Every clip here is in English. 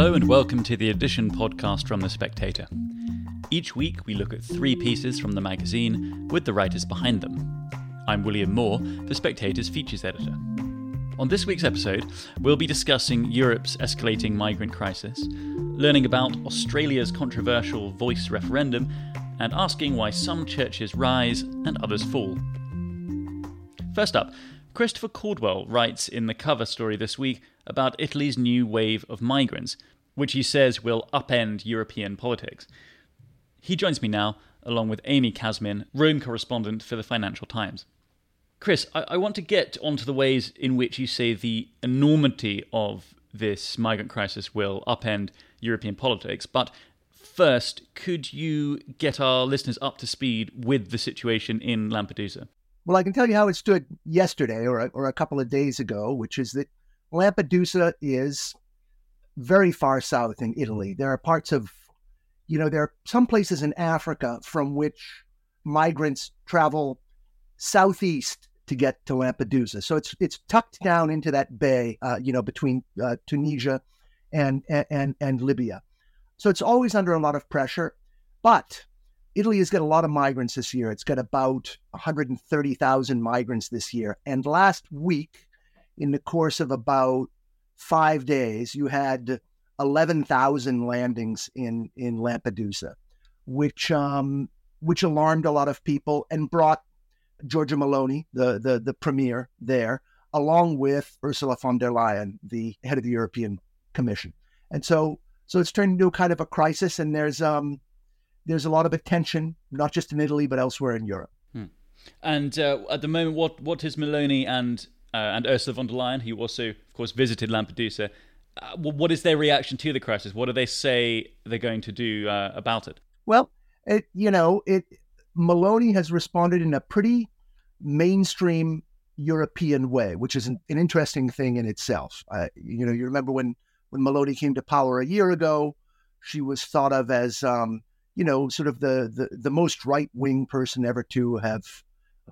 Hello and welcome to the Edition podcast from The Spectator. Each week we look at three pieces from the magazine with the writers behind them. I'm William Moore, The Spectator's features editor. On this week's episode, we'll be discussing Europe's escalating migrant crisis, learning about Australia's controversial voice referendum, and asking why some churches rise and others fall. First up, Christopher Caldwell writes in the cover story this week about Italy's new wave of migrants, which he says will upend European politics. He joins me now, along with Amy Kazmin, Rome correspondent for the Financial Times. Chris, I, I want to get onto the ways in which you say the enormity of this migrant crisis will upend European politics, but first, could you get our listeners up to speed with the situation in Lampedusa? Well, I can tell you how it stood yesterday or a, or a couple of days ago, which is that Lampedusa is very far south in Italy. There are parts of, you know, there are some places in Africa from which migrants travel southeast to get to Lampedusa. So it's it's tucked down into that bay, uh, you know, between uh, Tunisia and, and and Libya. So it's always under a lot of pressure. But Italy has got a lot of migrants this year. It's got about 130,000 migrants this year. And last week, in the course of about five days, you had 11,000 landings in, in Lampedusa, which um, which alarmed a lot of people and brought Giorgia Meloni, the, the, the premier there, along with Ursula von der Leyen, the head of the European Commission. And so so it's turned into kind of a crisis, and there's um, there's a lot of attention, not just in Italy, but elsewhere in Europe. Hmm. And uh, at the moment, what, what is Meloni and, uh, and Ursula von der Leyen, who also, of course, visited Lampedusa, uh, what is their reaction to the crisis? What do they say they're going to do uh, about it? Well, it, you know, it Meloni has responded in a pretty mainstream European way, which is an, an interesting thing in itself. Uh, you know, you remember when when Meloni came to power a year ago, she was thought of as um, you know, sort of the the, the most right wing person ever to have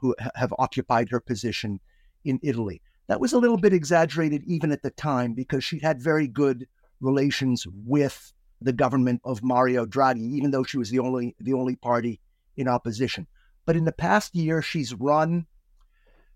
who have occupied her position in Italy. That was a little bit exaggerated even at the time because she had very good relations with the government of Mario Draghi, even though she was the only the only party in opposition. But in the past year, she's run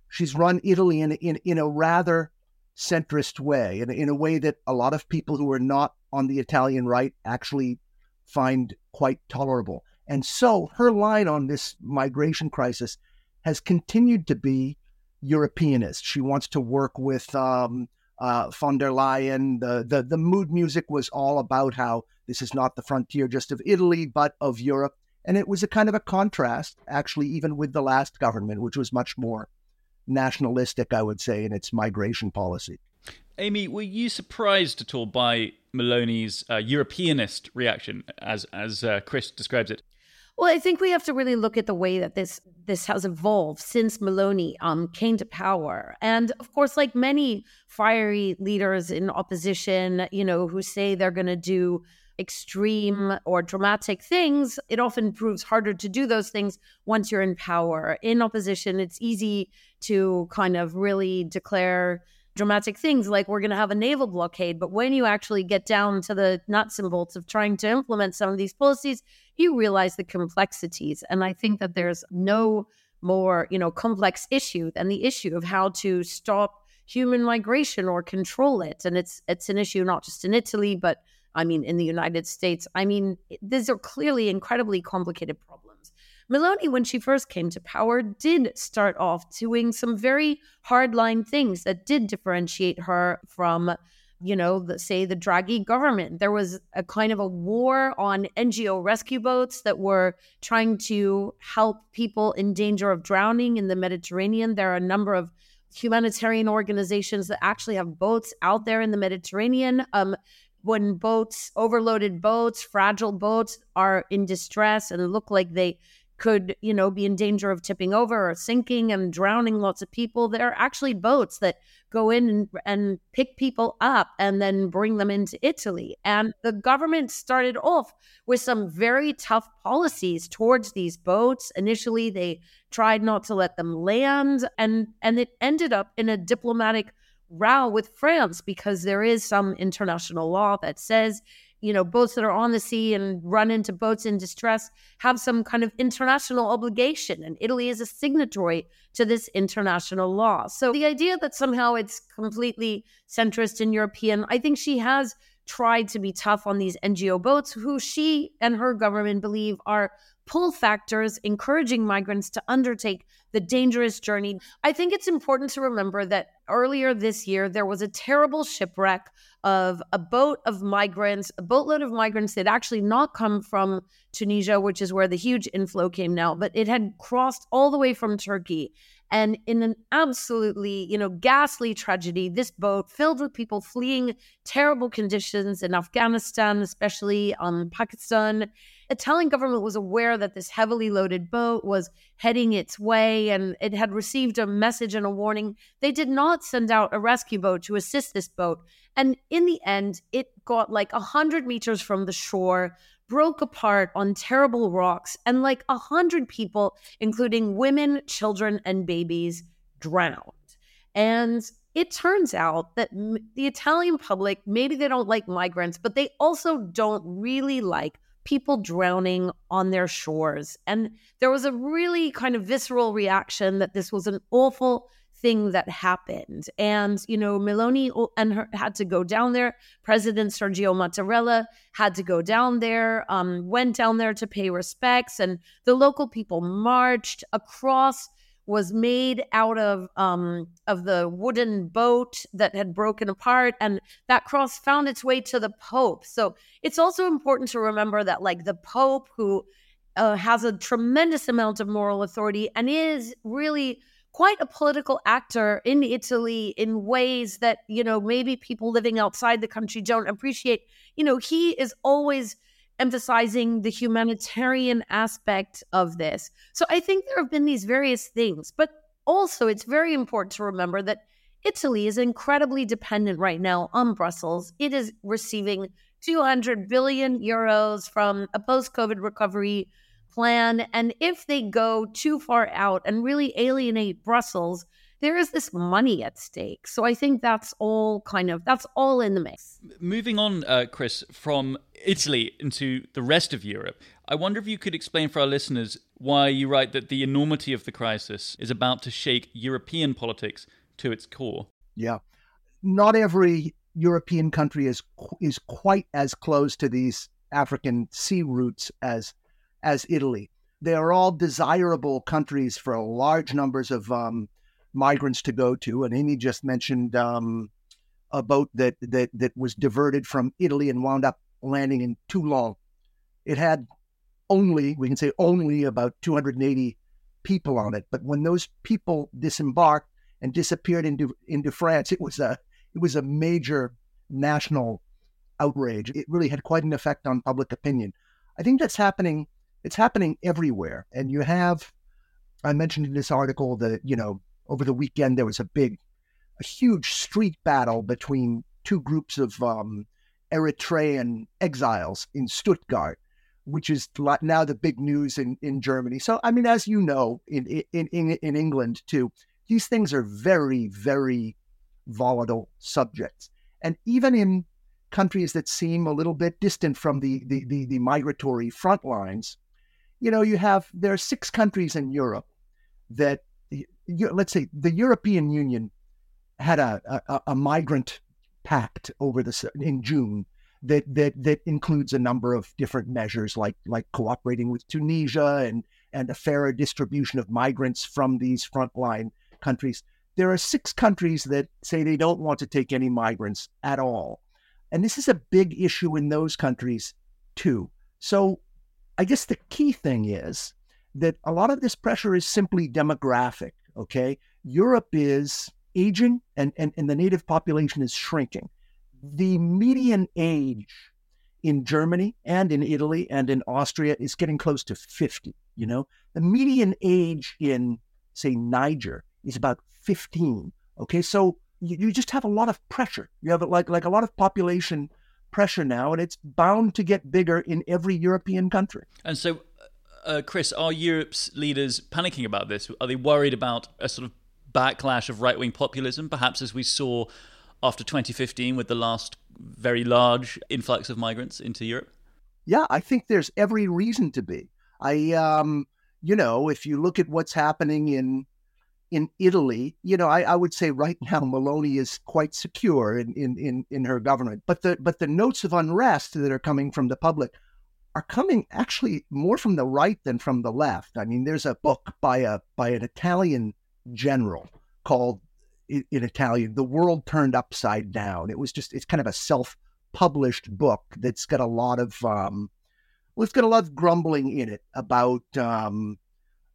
she's run Italy in in, in a rather centrist way, in, in a way that a lot of people who are not on the Italian right actually find quite tolerable. And so her line on this migration crisis has continued to be Europeanist. She wants to work with um, uh, von der Leyen. The, the, the mood music was all about how this is not the frontier just of Italy, but of Europe. And it was a kind of a contrast, actually, even with the last government, which was much more nationalistic, I would say, in its migration policy. Amy, were you surprised at all by Meloni's uh, Europeanist reaction, as as uh, Chris describes it? Well, I think we have to really look at the way that this this has evolved since Maloney um, came to power, and of course, like many fiery leaders in opposition, you know, who say they're going to do extreme or dramatic things, it often proves harder to do those things once you're in power. In opposition, it's easy to kind of really declare dramatic things like we're going to have a naval blockade. But when you actually get down to the nuts and bolts of trying to implement some of these policies, you realize the complexities. And I think that there's no more, you know, complex issue than the issue of how to stop human migration or control it. And it's it's an issue not just in Italy, but I mean in the United States. I mean, these are clearly incredibly complicated problems. Meloni, when she first came to power, did start off doing some very hardline things that did differentiate her from, you know, the, say the Draghi government. There was a kind of a war on NGO rescue boats that were trying to help people in danger of drowning in the Mediterranean. There are a number of humanitarian organizations that actually have boats out there in the Mediterranean. Um, when boats, overloaded boats, fragile boats are in distress and look like they could, you know, be in danger of tipping over or sinking and drowning lots of people. There are actually boats that go in and, and pick people up and then bring them into Italy. And the government started off with some very tough policies towards these boats. Initially, they tried not to let them land, and and it ended up in a diplomatic row with France because there is some international law that says, you know, boats that are on the sea and run into boats in distress have some kind of international obligation. And Italy is a signatory to this international law. So the idea that somehow it's completely centrist and European, I think she has tried to be tough on these NGO boats who she and her government believe are pull factors encouraging migrants to undertake the dangerous journey. I think it's important to remember that earlier this year, there was a terrible shipwreck of a boat of migrants, a boatload of migrants that actually not come from Tunisia, which is where the huge inflow came now, but it had crossed all the way from Turkey. And in an absolutely, you know, ghastly tragedy, this boat filled with people fleeing terrible conditions in Afghanistan, especially um, Pakistan, Italian government was aware that this heavily loaded boat was heading its way and it had received a message and a warning. They did not send out a rescue boat to assist this boat. And in the end, it got like a 100 meters from the shore, broke apart on terrible rocks, and like a 100 people, including women, children, and babies, drowned. And it turns out that the Italian public, maybe they don't like migrants, but they also don't really like people drowning on their shores. And there was a really kind of visceral reaction that this was an awful thing that happened. And, you know, Meloni and her had to go down there. President Sergio Mattarella had to go down there, um, went down there to pay respects. And the local people marched across was made out of um, of the wooden boat that had broken apart, and that cross found its way to the Pope. So it's also important to remember that, like the Pope, who uh, has a tremendous amount of moral authority and is really quite a political actor in Italy in ways that you know maybe people living outside the country don't appreciate. You know, he is always emphasizing the humanitarian aspect of this. So I think there have been these various things, but also it's very important to remember that Italy is incredibly dependent right now on Brussels. It is receiving 200 billion euros from a post COVID recovery plan. And if they go too far out and really alienate Brussels, there is this money at stake. So I think that's all kind of that's all in the mix. Moving on, uh, Chris, from Italy into the rest of Europe, I wonder if you could explain for our listeners why you write that the enormity of the crisis is about to shake European politics to its core. Yeah, not every European country is is quite as close to these African sea routes as as Italy. They are all desirable countries for large numbers of um, migrants to go to. And Amy just mentioned um, a boat that, that that was diverted from Italy and wound up landing in Toulon. It had only, we can say only about 280 people on it. But when those people disembarked and disappeared into into France, it was a it was a major national outrage. It really had quite an effect on public opinion. I think that's happening. It's happening everywhere. And you have, I mentioned in this article that you know over the weekend there was a big, a huge street battle between two groups of um, Eritrean exiles in Stuttgart, which is now the big news in, in Germany. So, I mean, as you know, in, in, in, in England too, these things are very, very volatile subjects. And even in countries that seem a little bit distant from the, the, the, the migratory front lines, you know, you have, there are six countries in Europe that let's say the European Union had a, a, a migrant pact over the in June that that that includes a number of different measures like like cooperating with Tunisia and and a fairer distribution of migrants from these frontline countries. There are six countries that say they don't want to take any migrants at all. And this is a big issue in those countries too. So I guess the key thing is that a lot of this pressure is simply demographic. Okay. Europe is aging and, and, and the native population is shrinking. the median age in Germany and in Italy and in Austria is getting close to 50. You know, the median age in, say, Niger is about 15. Okay, so you, you just have a lot of pressure. You have like like a lot of population pressure now, and it's bound to get bigger in every European country. And so, uh, Chris, are Europe's leaders panicking about this? Are they worried about a sort of backlash of right wing populism, perhaps as we saw after 2015 with the last very large influx of migrants into Europe? Yeah, I think there's every reason to be. I, um, you know, if you look at what's happening in in Italy, you know, I, I, would say right now Meloni is quite secure in, in, in, in her government. But the but the notes of unrest that are coming from the public are coming actually more from the right than from the left. I mean, there's a book by a by an Italian general called in, in Italian "The World Turned Upside Down." It was just it's kind of a self-published book that's got a lot of um, well, it's got a lot of grumbling in it about um,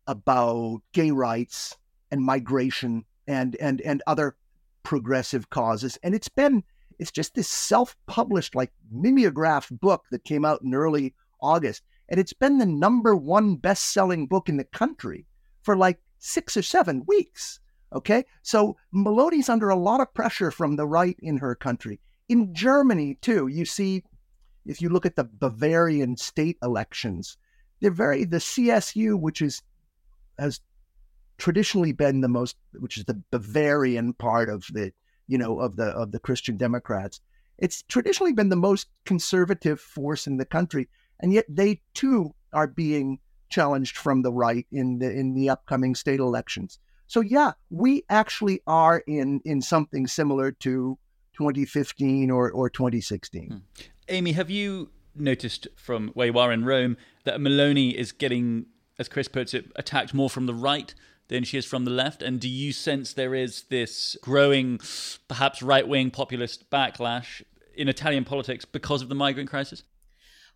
about gay rights and migration and and and other progressive causes. And it's been it's just this self-published like mimeograph book that came out in early August, and it's been the number one best-selling book in the country for like six or seven weeks. Okay, so Meloni's under a lot of pressure from the right in her country. In Germany too, you see, if you look at the Bavarian state elections, they're very the CSU, which is has traditionally been the most, which is the Bavarian part of the, you know, of the of the Christian Democrats. It's traditionally been the most conservative force in the country, and yet they too are being challenged from the right in the in the upcoming state elections. So yeah, we actually are in in something similar to 2015 or or 2016. Hmm. Amy, have you noticed from where you are in Rome that Meloni is getting, as Chris puts it, attacked more from the right than she is from the left? And do you sense there is this growing, perhaps right wing populist backlash in Italian politics because of the migrant crisis?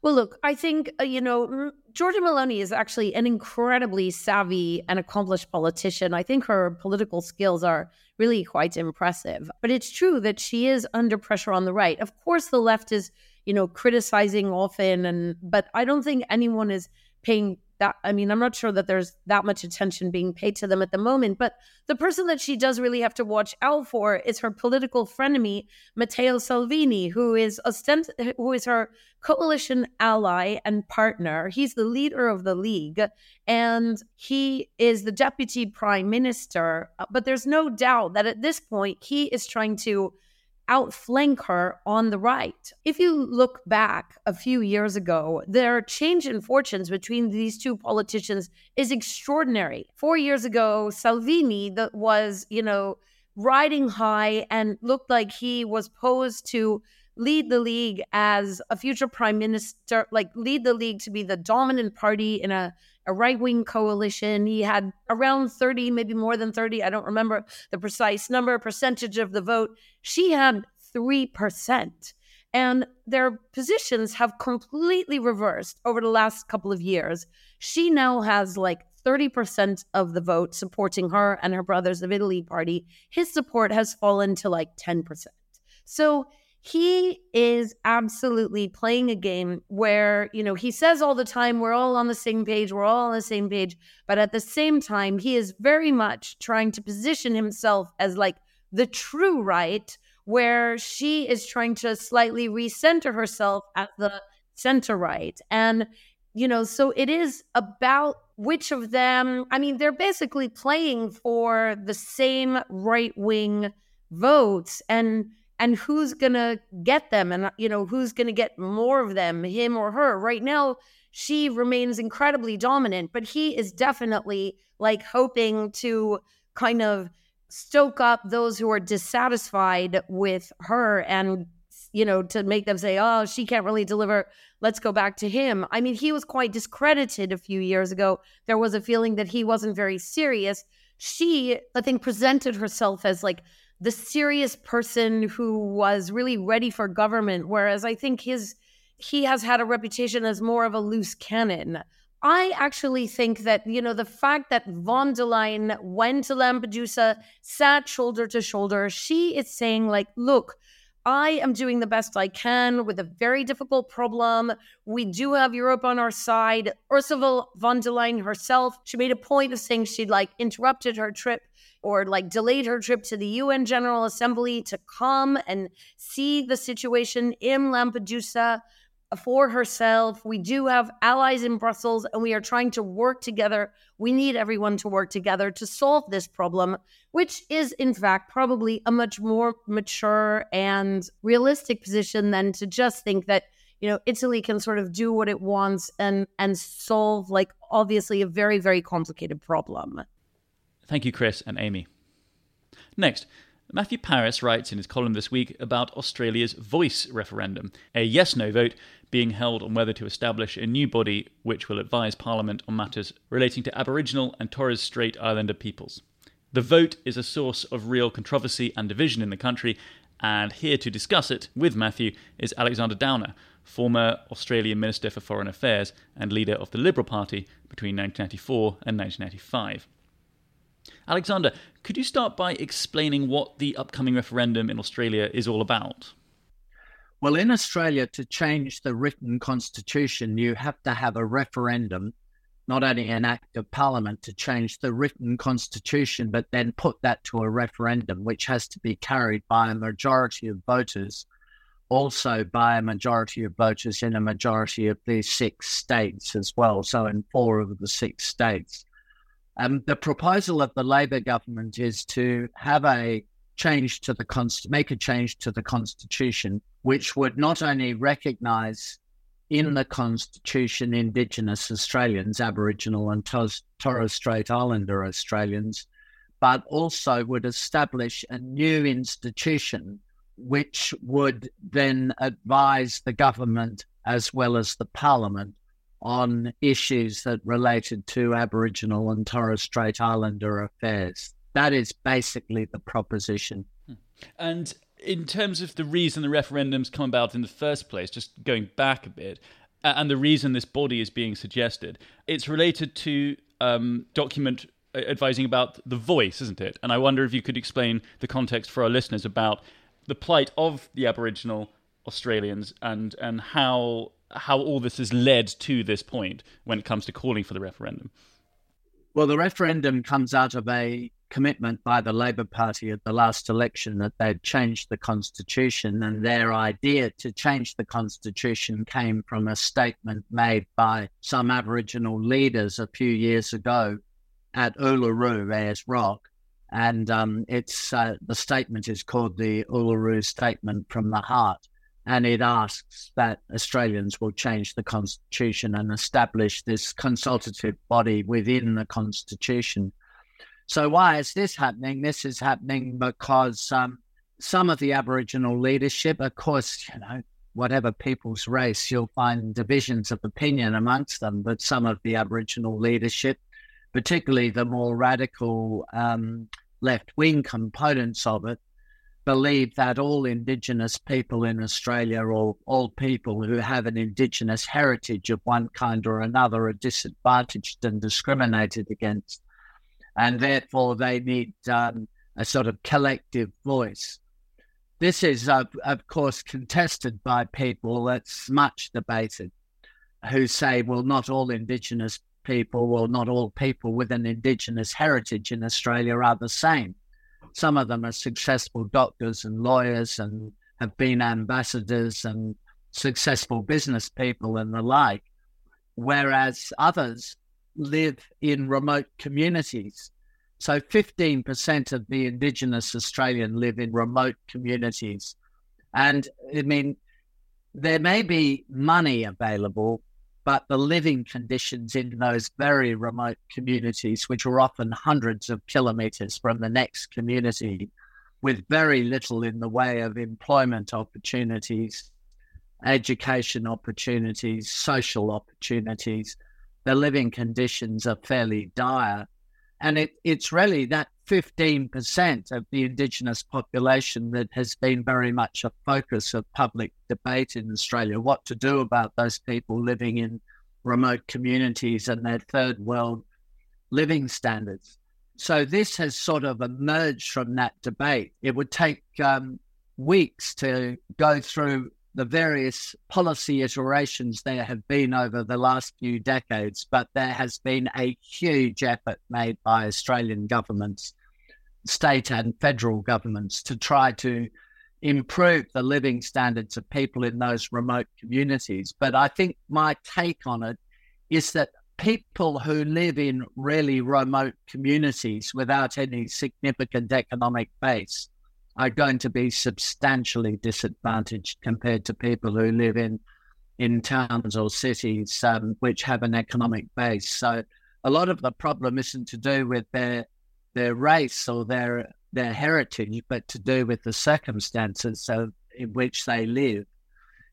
Well, look, I think, uh, you know, Giorgia Meloni is actually an incredibly savvy and accomplished politician. I think her political skills are really quite impressive. But it's true that she is under pressure on the right. Of course, the left is, you know, criticizing often, and but I don't think anyone is paying that I mean, I'm not sure that there's that much attention being paid to them at the moment, but the person that she does really have to watch out for is her political frenemy, Matteo Salvini, who is ostent- who is her coalition ally and partner. He's the leader of the league and he is the deputy prime minister, but there's no doubt that at this point he is trying to outflank her on the right. If you look back a few years ago, their change in fortunes between these two politicians is extraordinary. Four years ago, Salvini that was, you know, riding high and looked like he was posed to lead the league as a future prime minister, like lead the league to be the dominant party in a, a right wing coalition. He had around 30, maybe more than 30. I don't remember the precise number, percentage of the vote. She had 3%. And their positions have completely reversed over the last couple of years. She now has like 30% of the vote supporting her and her Brothers of Italy party. His support has fallen to like 10%. So he is absolutely playing a game where, you know, he says all the time, we're all on the same page, we're all on the same page. But at the same time, he is very much trying to position himself as like the true right, where she is trying to slightly recenter herself at the center right. And, you know, so it is about which of them, I mean, they're basically playing for the same right wing votes. And, and who's going to get them and uh, you know who's going to get more of them him or her. Right now she remains incredibly dominant but he is definitely like hoping to kind of stoke up those who are dissatisfied with her and you know to make them say oh she can't really deliver. Let's go back to him. I mean he was quite discredited a few years ago. There was a feeling that he wasn't very serious. She i think presented herself as like the serious person who was really ready for government whereas i think his he has had a reputation as more of a loose cannon. I actually think that you know the fact that von der leyen went to lampedusa sat shoulder to shoulder she is saying like look I am doing the best I can with a very difficult problem. We do have Europe on our side. Ursula von der Leyen herself, she made a point of saying she'd like interrupted her trip or like delayed her trip to the UN General Assembly to come and see the situation in Lampedusa for herself. We do have allies in Brussels and we are trying to work together. We need everyone to work together to solve this problem, which is, in fact, probably a much more mature and realistic position than to just think that. You know, Italy can sort of do what it wants and and solve like obviously a very very complicated problem. Thank you, Chris and Amy. Next, Matthew Parris writes in his column this week about Australia's voice referendum, a yes no vote being held on whether to establish a new body which will advise Parliament on matters relating to Aboriginal and Torres Strait Islander peoples. The vote is a source of real controversy and division in the country, and here to discuss it with Matthew is Alexander Downer, former Australian Minister for Foreign Affairs and leader of the Liberal Party between 1994 and 1995. Alexander, could you start by explaining what the upcoming referendum in Australia is all about? Well, in Australia, to change the written constitution, you have to have a referendum, not only an act of parliament to change the written constitution, but then put that to a referendum, which has to be carried by a majority of voters, also by a majority of voters in a majority of these six states as well. So, in four of the six states. Um, the proposal of the Labor government is to have a change to the const- make a change to the constitution, which would not only recognise in the constitution Indigenous Australians, Aboriginal and Torres Strait Islander Australians, but also would establish a new institution which would then advise the government as well as the parliament on issues that related to Aboriginal and Torres Strait Islander affairs. That is basically the proposition. Hmm. And in terms of the reason the referendums come about in the first place, just going back a bit, and the reason this body is being suggested, it's related to um, document advising about the voice, isn't it? And I wonder if you could explain the context for our listeners about the plight of the Aboriginal Australians and and how how all this has led to this point when it comes to calling for the referendum. Well, the referendum comes out of a commitment by the Labor Party at the last election that they'd change the constitution, and their idea to change the constitution came from a statement made by some Aboriginal leaders a few years ago at Uluru, Ayers Rock. And um, it's uh, the statement is called the Uluru Statement from the Heart and it asks that Australians will change the constitution and establish this consultative body within the constitution. So, why is this happening? This is happening because um, some of the Aboriginal leadership, of course, you know, whatever people's race, you'll find divisions of opinion amongst them, but some of the Aboriginal leadership, particularly the more radical um, left wing components of it, believe that all Indigenous people in Australia, or all people who have an Indigenous heritage of one kind or another, are disadvantaged and discriminated against. And therefore, they need um, a sort of collective voice. This is, uh, of course, contested by people that's much debated who say, well, not all Indigenous people, well, not all people with an Indigenous heritage in Australia are the same some of them are successful doctors and lawyers and have been ambassadors and successful business people and the like, whereas others live in remote communities. So 15% of the Indigenous Australian live in remote communities. And I mean, there may be money available, but the living conditions in those very remote communities, which are often hundreds of kilometers from the next community, with very little in the way of employment opportunities, education opportunities, social opportunities, the living conditions are fairly dire. And it, it's really that 15% of the Indigenous population that has been very much a focus of public debate in Australia what to do about those people living in remote communities and their third world living standards. So this has sort of emerged from that debate. It would take um, weeks to go through the various policy iterations there have been over the last few decades, but there has been a huge effort made by Australian governments, state and federal governments, to try to improve the living standards of people in those remote communities. But I think my take on it is that people who live in really remote communities without any significant economic base are going to be substantially disadvantaged compared to people who live in in towns or cities um, which have an economic base. So a lot of the problem isn't to do with their their race or their their heritage, but to do with the circumstances of, in which they live.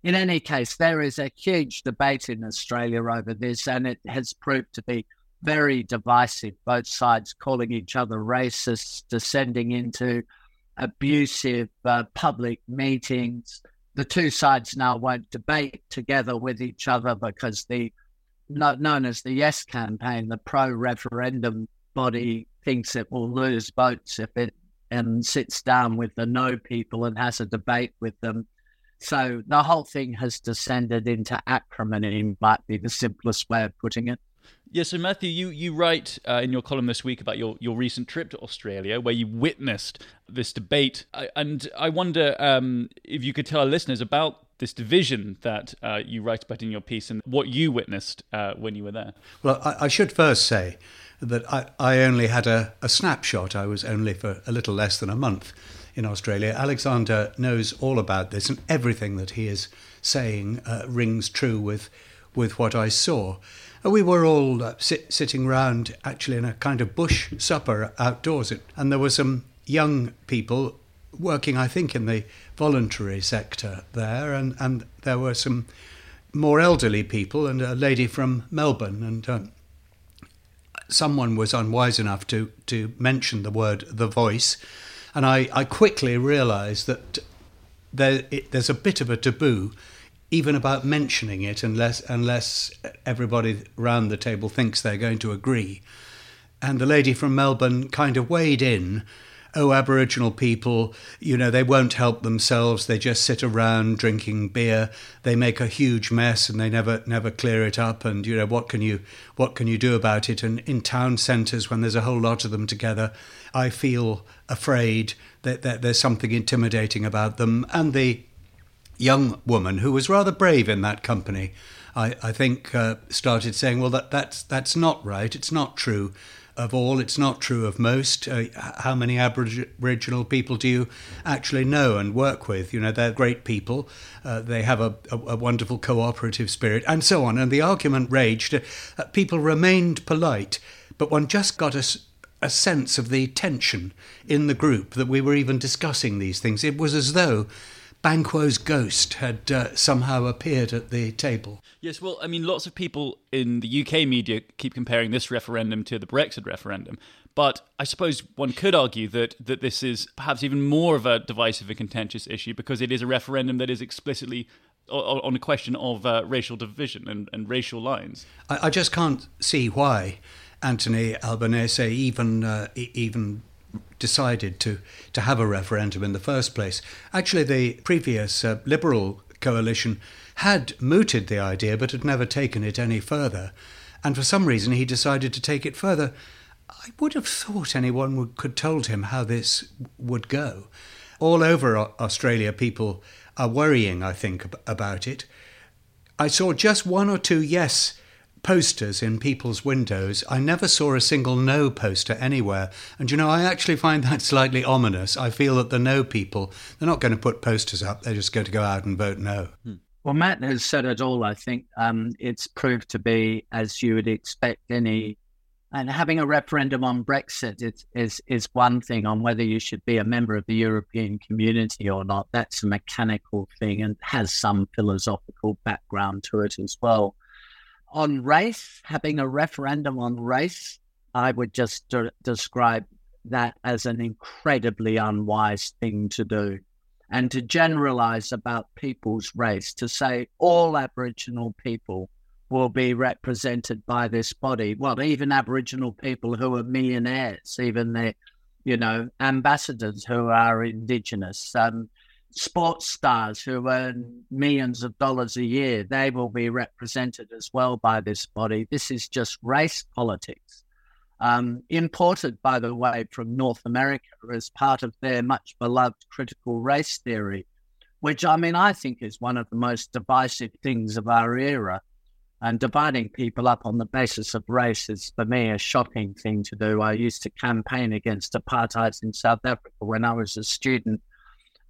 In any case, there is a huge debate in Australia over this, and it has proved to be very divisive. Both sides calling each other racists, descending into abusive uh, public meetings. The two sides now won't debate together with each other because the known as the Yes campaign, the pro referendum body, thinks it will lose votes if it and sits down with the no people and has a debate with them. So the whole thing has descended into acrimony, might be the simplest way of putting it. Yeah, so Matthew, you, you write uh, in your column this week about your, your recent trip to Australia where you witnessed this debate. I, and I wonder um, if you could tell our listeners about this division that uh, you write about in your piece and what you witnessed uh, when you were there. Well, I, I should first say that I, I only had a, a snapshot. I was only for a little less than a month in Australia. Alexander knows all about this, and everything that he is saying uh, rings true with, with what I saw. Uh, we were all uh, sit, sitting round, actually, in a kind of bush supper outdoors, and there were some young people working, I think, in the voluntary sector there, and, and there were some more elderly people and a lady from Melbourne, and um, someone was unwise enough to to mention the word the voice, and I, I quickly realised that there it, there's a bit of a taboo even about mentioning it unless unless everybody round the table thinks they're going to agree. And the lady from Melbourne kind of weighed in oh, Aboriginal people, you know, they won't help themselves. They just sit around drinking beer. They make a huge mess and they never never clear it up. And you know, what can you what can you do about it? And in town centres, when there's a whole lot of them together, I feel afraid that, that there's something intimidating about them. And the young woman who was rather brave in that company. I, I think uh, started saying, "Well, that, that's that's not right. It's not true of all. It's not true of most. Uh, how many Aboriginal people do you actually know and work with? You know, they're great people. Uh, they have a, a, a, wonderful cooperative spirit, and so on. And the argument raged. Uh, people remained polite, but one just got a, a sense of the tension in the group that we were even discussing these things. It was as though Banquo's ghost had uh, somehow appeared at the table. Yes, well, I mean, lots of people in the UK media keep comparing this referendum to the Brexit referendum. But I suppose one could argue that, that this is perhaps even more of a divisive and contentious issue because it is a referendum that is explicitly on a question of uh, racial division and, and racial lines. I, I, just can't see why Anthony Albanese even uh, even decided to, to have a referendum in the first place. Actually, the previous uh, Liberal coalition had mooted the idea but had never taken it any further. And for some reason, he decided to take it further. I would have thought anyone would, could told him how this would go. All over Australia, people are worrying, I think, about it. I saw just one or two yes posters in people's windows. I never saw a single no poster anywhere. And you know, I actually find that slightly ominous. I feel that the no people, they're not going to put posters up, they're just going to go out and vote no. Hmm. Well, Matt has said it all, I think. Um, it's proved to be, as you would expect, any. And having a referendum on Brexit is, is, is one thing on whether you should be a member of the European community or not. That's a mechanical thing and has some philosophical background to it as well on race, having a referendum on race, I would just de- describe that as an incredibly unwise thing to do. And to generalize about people's race, to say all Aboriginal people will be represented by this body. Well, even Aboriginal people who are millionaires, even the, you know, ambassadors who are Indigenous. Um, sports stars who earn millions of dollars a year, they will be represented as well by this body. This is just race politics. Um, imported, by the way, from North America as part of their much beloved critical race theory, which I mean, I think is one of the most divisive things of our era. And dividing people up on the basis of race is, for me, a shocking thing to do. I used to campaign against apartheid in South Africa when I was a student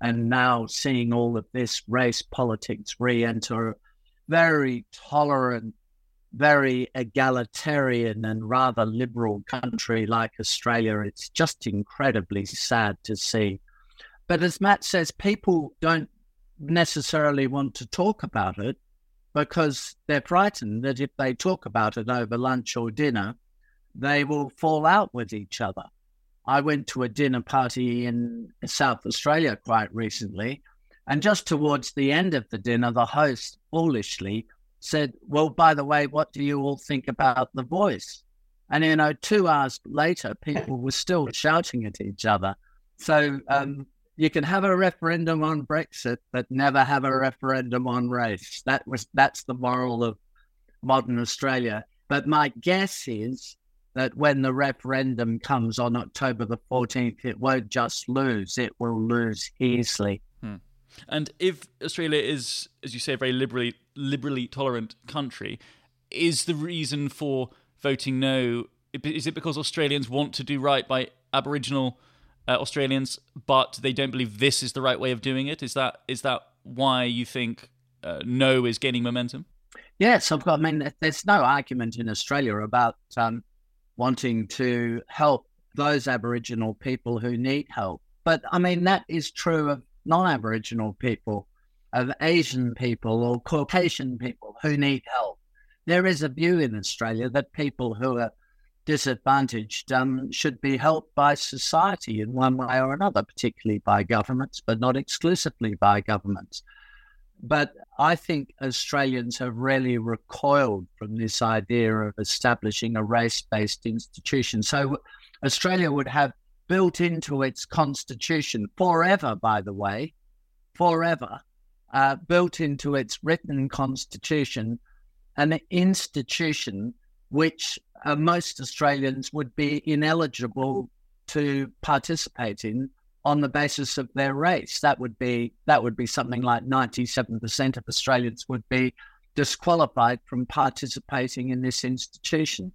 and now seeing all of this race politics re-enter very tolerant, very egalitarian and rather liberal country like Australia, it's just incredibly sad to see. But as Matt says, people don't necessarily want to talk about it because they're frightened that if they talk about it over lunch or dinner, they will fall out with each other. I went to a dinner party in South Australia quite recently. And just towards the end of the dinner, the host foolishly said, Well, by the way, what do you all think about the voice? And, you know, two hours later, people were still shouting at each other. So um, you can have a referendum on Brexit, but never have a referendum on race. That was that's the moral of modern Australia. But my guess is that when the referendum comes on October the 14th, it won't just lose, it will lose easily. Hmm. And if Australia is, as you say, a very liberally liberally tolerant country, is the reason for voting no? Is it because Australians want to do right by Aboriginal uh, Australians, but they don't believe this is the right way of doing it? Is that is that why you think uh, no is gaining momentum? Yes, I've got. I mean, there's no argument in Australia about um, wanting to help those Aboriginal people who need help. But I mean, that is true of non Aboriginal people, of Asian people or Caucasian people who need help. There is a view in Australia that people who are disadvantaged um, should be helped by society in one way or another, particularly by governments, but not exclusively by governments. But I think Australians have really recoiled from this idea of establishing a race based institution. So Australia would have built into its constitution forever, by the way, forever, uh, built into its written constitution, an institution which uh, most Australians would be ineligible to participate in on the basis of their race. That would be that would be something like ninety seven percent of Australians would be disqualified from participating in this institution.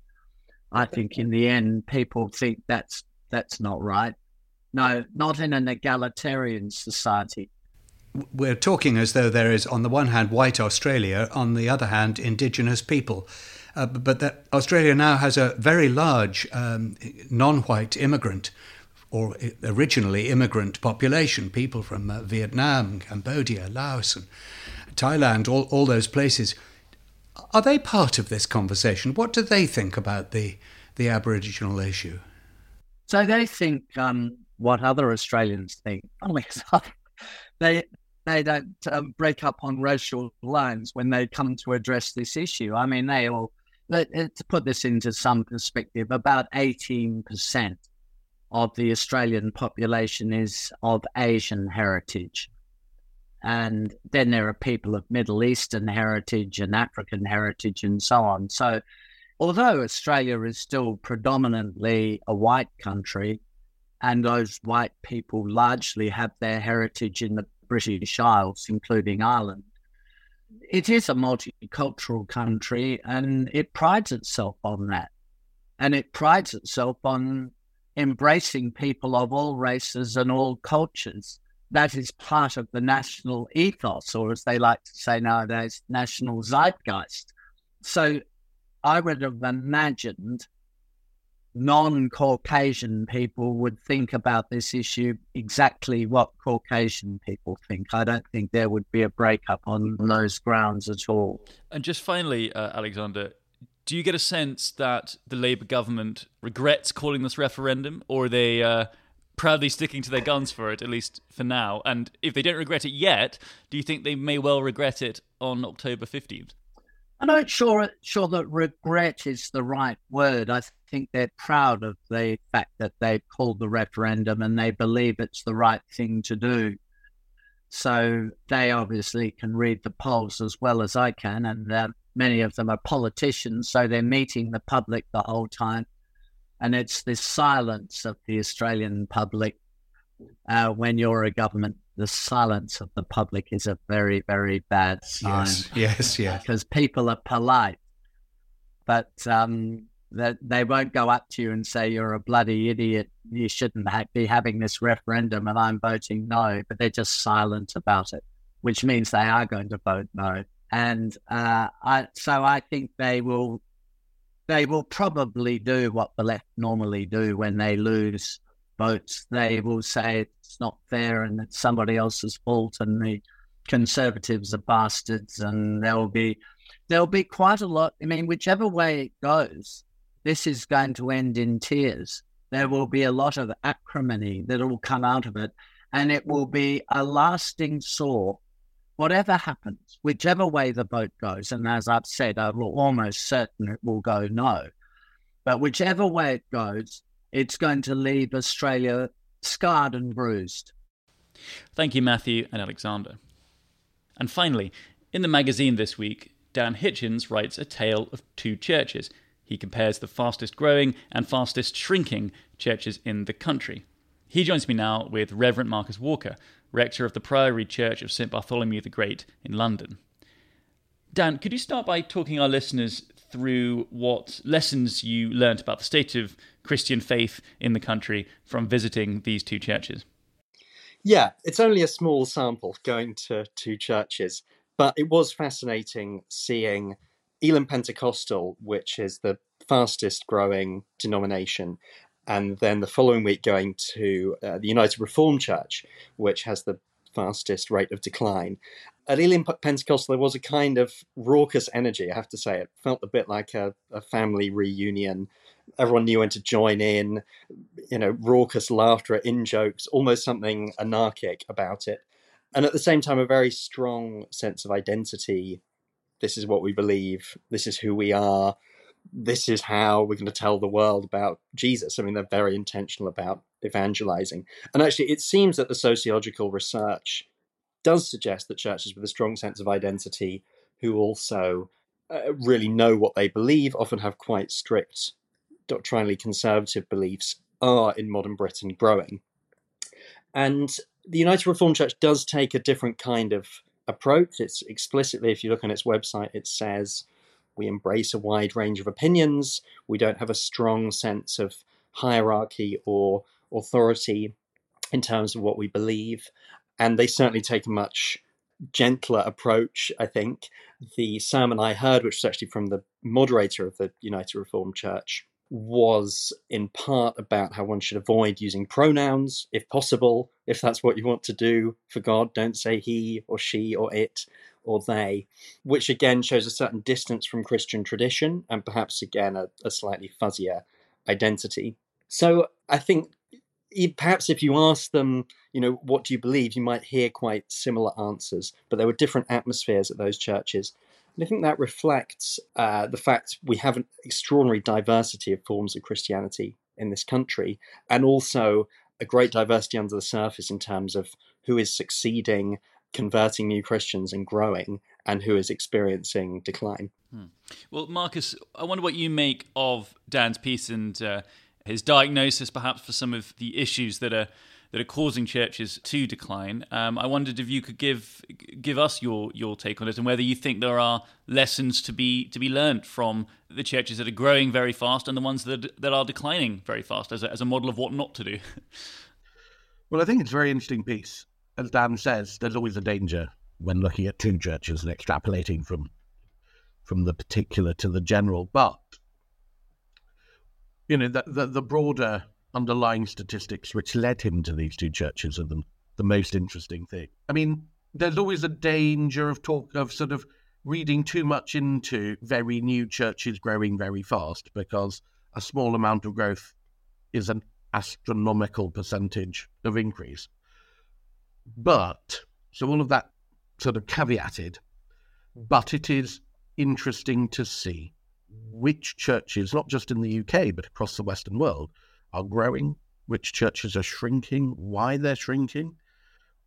I think in the end, people think that's that's not right. No, not in an egalitarian society. We're talking as though there is, on the one hand, white Australia, on the other hand, indigenous people. Uh, but that Australia now has a very large um, non white immigrant or originally immigrant population, people from uh, Vietnam, Cambodia, Laos, and Thailand, all, all those places. Are they part of this conversation? What do they think about the, the Aboriginal issue? So they think um, what other Australians think. They they don't um, break up on racial lines when they come to address this issue. I mean, they all. Uh, to put this into some perspective, about eighteen percent of the Australian population is of Asian heritage. And then there are people of Middle Eastern heritage and African heritage and so on. So, although Australia is still predominantly a white country, and those white people largely have their heritage in the British Isles, including Ireland, it is a multicultural country and it prides itself on that. And it prides itself on embracing people of all races and all cultures. That is part of the national ethos, or as they like to say nowadays, national zeitgeist. So I would have imagined non Caucasian people would think about this issue exactly what Caucasian people think. I don't think there would be a breakup on those grounds at all. And just finally, uh, Alexander, do you get a sense that the Labour government regrets calling this referendum, or are they uh, proudly sticking to their guns for it, at least for now? And if they don't regret it yet, do you think they may well regret it on October 15th? I'm not sure, sure that regret is the right word. I think they're proud of the fact that they've called the referendum and they believe it's the right thing to do. So they obviously can read the polls as well as I can, and many of them are politicians, so they're meeting the public the whole time. And it's this silence of the Australian public uh, when you're a government. The silence of the public is a very, very bad sign. Yes, yes, yes. Because people are polite, but um, that they won't go up to you and say you're a bloody idiot. You shouldn't ha- be having this referendum, and I'm voting no. But they're just silent about it, which means they are going to vote no. And uh, I, so I think they will, they will probably do what the left normally do when they lose votes. They will say it's not fair and it's somebody else's fault, and the conservatives are bastards, and there will be there'll be quite a lot. I mean, whichever way it goes, this is going to end in tears. There will be a lot of acrimony that will come out of it, and it will be a lasting sore. Whatever happens, whichever way the vote goes, and as I've said, I'm almost certain it will go no. But whichever way it goes, it's going to leave Australia scarred and bruised. Thank you, Matthew and Alexander. And finally, in the magazine this week, Dan Hitchens writes a tale of two churches he compares the fastest growing and fastest shrinking churches in the country. He joins me now with Reverend Marcus Walker, rector of the Priory Church of St Bartholomew the Great in London. Dan, could you start by talking our listeners through what lessons you learnt about the state of Christian faith in the country from visiting these two churches? Yeah, it's only a small sample going to two churches, but it was fascinating seeing Elim Pentecostal, which is the fastest growing denomination, and then the following week going to uh, the United Reformed Church, which has the fastest rate of decline. At Elim Pentecostal, there was a kind of raucous energy, I have to say. It felt a bit like a, a family reunion. Everyone knew when to join in, you know, raucous laughter in jokes, almost something anarchic about it. And at the same time, a very strong sense of identity this is what we believe, this is who we are, this is how we're going to tell the world about Jesus. I mean, they're very intentional about evangelizing. And actually, it seems that the sociological research does suggest that churches with a strong sense of identity, who also uh, really know what they believe, often have quite strict doctrinally conservative beliefs, are in modern Britain growing. And the United Reformed Church does take a different kind of approach. It's explicitly, if you look on its website, it says we embrace a wide range of opinions. We don't have a strong sense of hierarchy or authority in terms of what we believe. And they certainly take a much gentler approach, I think. The sermon I heard, which was actually from the moderator of the United Reformed Church, was in part about how one should avoid using pronouns if possible. If that's what you want to do for God, don't say he or she or it or they, which again shows a certain distance from Christian tradition and perhaps again a, a slightly fuzzier identity. So I think perhaps if you ask them, you know, what do you believe, you might hear quite similar answers, but there were different atmospheres at those churches. And I think that reflects uh, the fact we have an extraordinary diversity of forms of Christianity in this country, and also a great diversity under the surface in terms of who is succeeding, converting new Christians and growing, and who is experiencing decline. Hmm. Well, Marcus, I wonder what you make of Dan's piece and uh, his diagnosis, perhaps, for some of the issues that are that are causing churches to decline. Um, I wondered if you could give give us your your take on it and whether you think there are lessons to be to be learned from the churches that are growing very fast and the ones that that are declining very fast as a, as a model of what not to do. well, I think it's a very interesting piece. As Dan says, there's always a danger when looking at two churches and extrapolating from from the particular to the general, but you know the, the, the broader underlying statistics which led him to these two churches are the, the most interesting thing. I mean, there's always a danger of talk of sort of reading too much into very new churches growing very fast because a small amount of growth is an astronomical percentage of increase. But, so all of that sort of caveated, hmm. but it is interesting to see which churches, not just in the UK, but across the Western world, are growing, which churches are shrinking, why they're shrinking,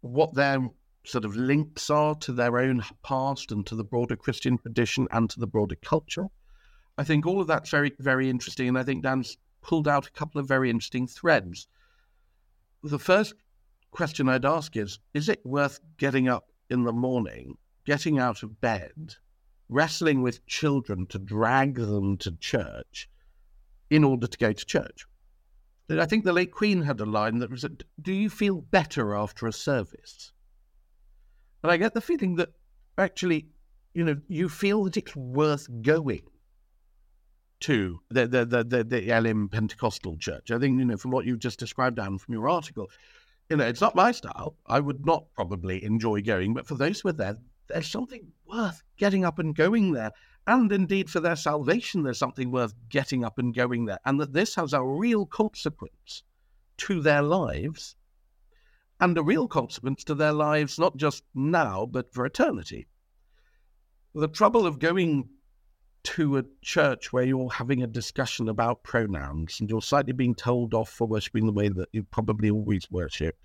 what their sort of links are to their own past and to the broader Christian tradition and to the broader culture. I think all of that's very, very interesting. And I think Dan's pulled out a couple of very interesting threads. The first question I'd ask is Is it worth getting up in the morning, getting out of bed, wrestling with children to drag them to church in order to go to church? I think the late Queen had a line that was, Do you feel better after a service? And I get the feeling that actually, you know, you feel that it's worth going to the the the the, the Elim Pentecostal Church. I think you know from what you've just described, Dan, from your article, you know, it's not my style. I would not probably enjoy going, but for those who are there, there's something worth getting up and going there. And indeed, for their salvation, there's something worth getting up and going there. And that this has a real consequence to their lives and a real consequence to their lives, not just now, but for eternity. The trouble of going to a church where you're having a discussion about pronouns and you're slightly being told off for worshipping the way that you probably always worshipped.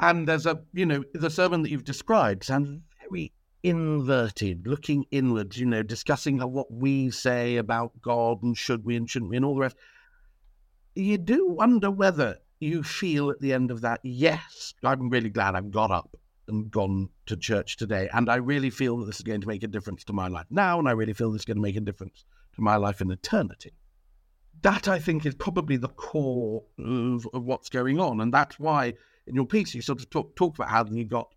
And there's a, you know, the sermon that you've described sounds very inverted, looking inwards, you know, discussing what we say about God and should we and shouldn't we and all the rest. You do wonder whether you feel at the end of that, yes, I'm really glad I've got up and gone to church today. And I really feel that this is going to make a difference to my life now. And I really feel this is going to make a difference to my life in eternity. That, I think, is probably the core of, of what's going on. And that's why in your piece you sort of talk, talk about how you've got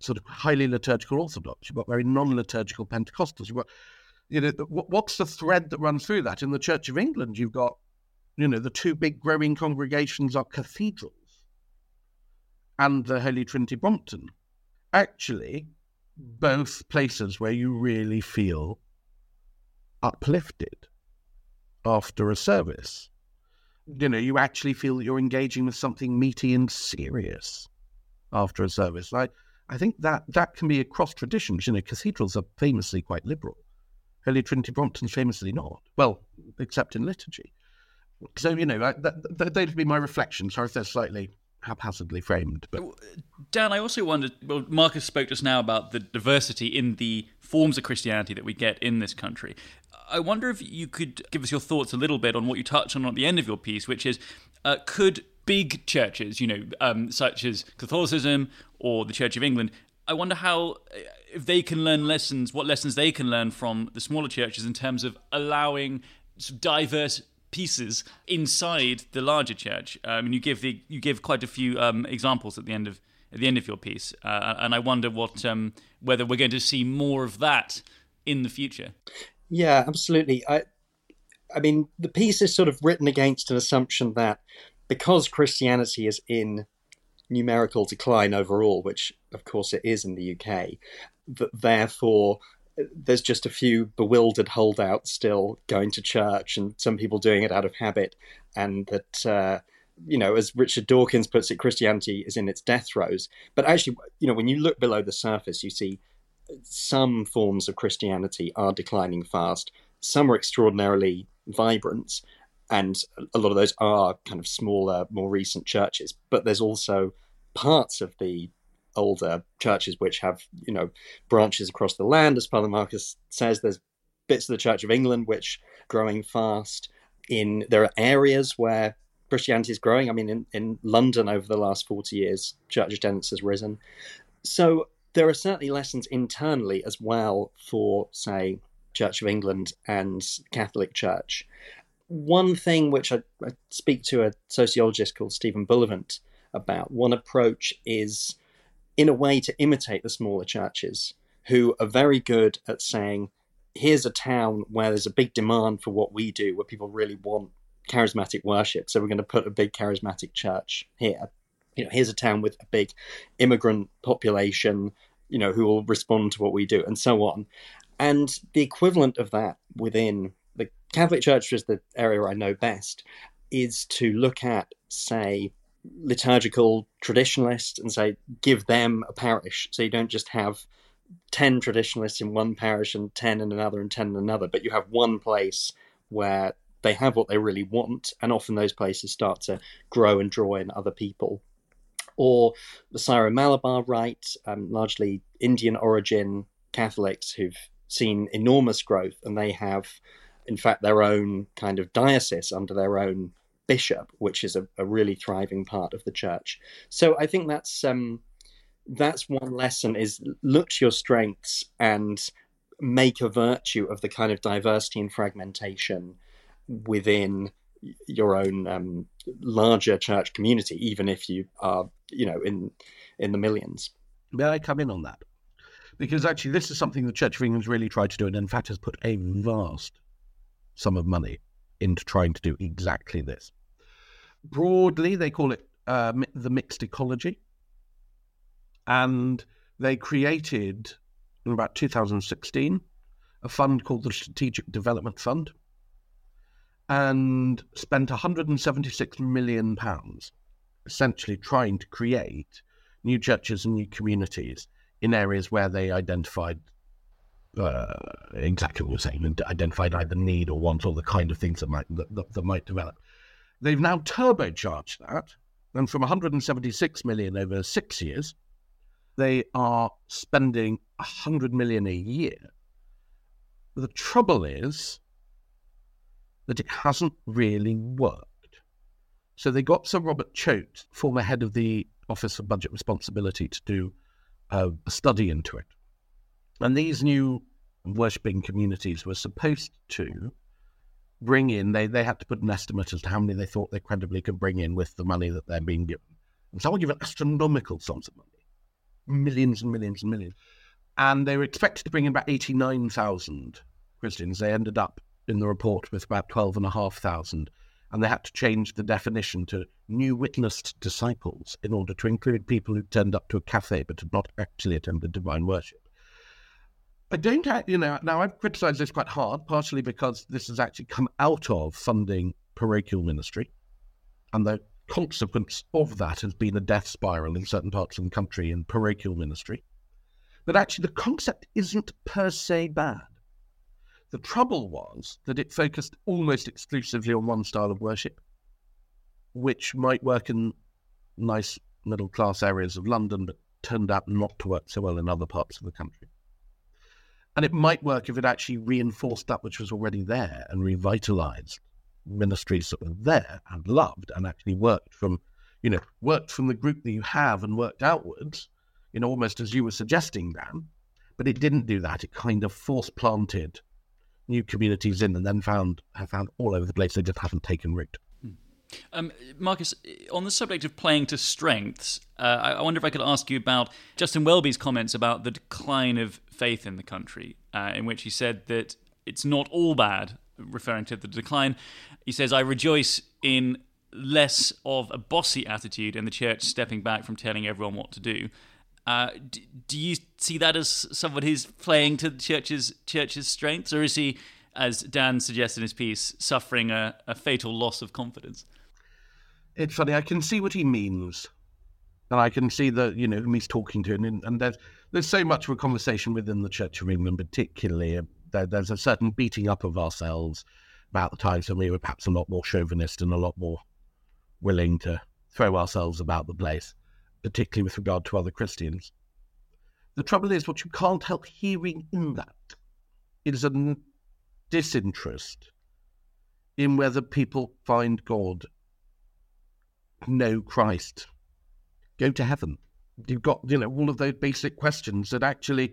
sort of highly liturgical Orthodox, you've got very non liturgical Pentecostals, you've got, you know, what's the thread that runs through that? In the Church of England, you've got you know, the two big growing congregations are cathedrals and the Holy Trinity Brompton. Actually, hmm. both places where you really feel uplifted after a service. Hmm. You know, you actually feel that you're engaging with something meaty and serious after a service. I, I think that that can be across traditions. You know, cathedrals are famously quite liberal. Holy Trinity Brompton's famously not. Well, except in liturgy. So you know, that, that, they'd be my reflections. Sorry if they're slightly haphazardly framed. But Dan, I also wondered. Well, Marcus spoke just now about the diversity in the forms of Christianity that we get in this country. I wonder if you could give us your thoughts a little bit on what you touched on at the end of your piece, which is uh, could big churches, you know, um, such as Catholicism or the Church of England, I wonder how if they can learn lessons, what lessons they can learn from the smaller churches in terms of allowing diverse pieces inside the larger church. Um, and you give the you give quite a few um, examples at the end of at the end of your piece, uh, and I wonder what um, whether we're going to see more of that in the future. Yeah, absolutely. I I mean, the piece is sort of written against an assumption that because Christianity is in numerical decline overall, which of course it is in the UK, that therefore there's just a few bewildered holdouts still going to church, and some people doing it out of habit, and that. Uh, you know, as Richard Dawkins puts it, Christianity is in its death throes. But actually, you know, when you look below the surface, you see some forms of Christianity are declining fast. Some are extraordinarily vibrant, and a lot of those are kind of smaller, more recent churches. But there's also parts of the older churches which have you know branches across the land as father marcus says there's bits of the church of england which growing fast in there are areas where christianity is growing. I mean in, in london over the last 40 years church attendance has risen. So there are certainly lessons internally as well for say church of england and catholic church. One thing which I, I speak to a sociologist called stephen bullivant about one approach is in a way to imitate the smaller churches who are very good at saying, here's a town where there's a big demand for what we do, where people really want charismatic worship. So we're going to put a big charismatic church here. You know, here's a town with a big immigrant population, you know, who will respond to what we do, and so on. And the equivalent of that within the Catholic Church, which is the area I know best, is to look at, say, liturgical traditionalists and say give them a parish. So you don't just have 10 traditionalists in one parish and 10 in another and 10 in another but you have one place where they have what they really want and often those places start to grow and draw in other people. Or the Syro Malabar Rite, um, largely Indian origin Catholics who've seen enormous growth and they have, in fact, their own kind of diocese under their own bishop, which is a, a really thriving part of the church. So I think that's um, that's one lesson: is look to your strengths and make a virtue of the kind of diversity and fragmentation within your own um, larger church community, even if you are, you know, in in the millions. May I come in on that? Because actually, this is something the Church of England's really tried to do, and in fact has put a vast sum of money into trying to do exactly this. Broadly, they call it uh, the mixed ecology, and they created in about 2016 a fund called the Strategic Development Fund, and spent 176 million pounds essentially trying to create new churches and new communities in areas where they identified uh, exactly what you're saying, and identified either need or want or the kind of things that might that, that, that might develop. They've now turbocharged that, and from 176 million over six years, they are spending 100 million a year. The trouble is that it hasn't really worked. So they got Sir Robert Chote, former head of the Office of Budget Responsibility, to do a study into it. And these new worshipping communities were supposed to bring in, they, they had to put an estimate as to how many they thought they credibly could bring in with the money that they're being given. And some were given astronomical sums of money, millions and millions and millions. And they were expected to bring in about 89,000 Christians. They ended up in the report with about 12,500. And they had to change the definition to new witnessed disciples in order to include people who turned up to a cafe but had not actually attended divine worship. I don't, you know, now I've criticised this quite hard, partially because this has actually come out of funding parochial ministry. And the consequence of that has been a death spiral in certain parts of the country in parochial ministry. But actually, the concept isn't per se bad. The trouble was that it focused almost exclusively on one style of worship, which might work in nice middle class areas of London, but turned out not to work so well in other parts of the country. And it might work if it actually reinforced that which was already there and revitalized ministries that were there and loved and actually worked from, you know, worked from the group that you have and worked outwards, you know, almost as you were suggesting, Dan. But it didn't do that. It kind of force planted new communities in and then found have found all over the place they just haven't taken root. Hmm. Um, Marcus, on the subject of playing to strengths, uh, I wonder if I could ask you about Justin Welby's comments about the decline of faith in the country, uh, in which he said that it's not all bad, referring to the decline. He says, I rejoice in less of a bossy attitude and the church stepping back from telling everyone what to do. Uh, do, do, you see that as someone who's playing to the church's church's strengths, or is he, as Dan suggested in his piece, suffering a, a fatal loss of confidence? It's funny. I can see what he means, and I can see that you know whom he's talking to, and, and there's there's so much of a conversation within the Church of England, particularly. Uh, there, there's a certain beating up of ourselves about the times when we were perhaps a lot more chauvinist and a lot more willing to throw ourselves about the place particularly with regard to other Christians. The trouble is, what you can't help hearing in that is a disinterest in whether people find God, know Christ, go to heaven. You've got, you know, all of those basic questions that actually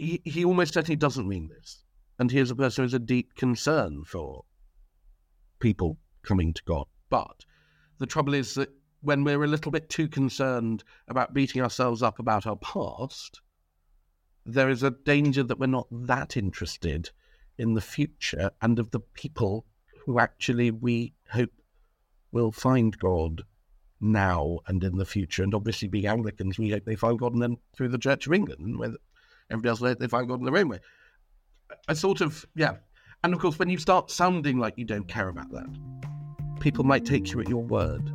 he, he almost certainly doesn't mean this. And he is a person who has a deep concern for people coming to God. But the trouble is that when we're a little bit too concerned about beating ourselves up about our past, there is a danger that we're not that interested in the future and of the people who actually we hope will find God now and in the future. And obviously, being Anglicans, we hope they find God and then through the Church of England, where everybody else they find God in their own way. I sort of, yeah. And of course, when you start sounding like you don't care about that, people might take you at your word.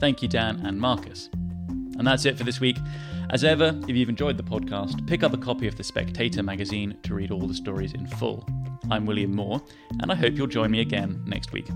Thank you, Dan and Marcus. And that's it for this week. As ever, if you've enjoyed the podcast, pick up a copy of The Spectator magazine to read all the stories in full. I'm William Moore, and I hope you'll join me again next week.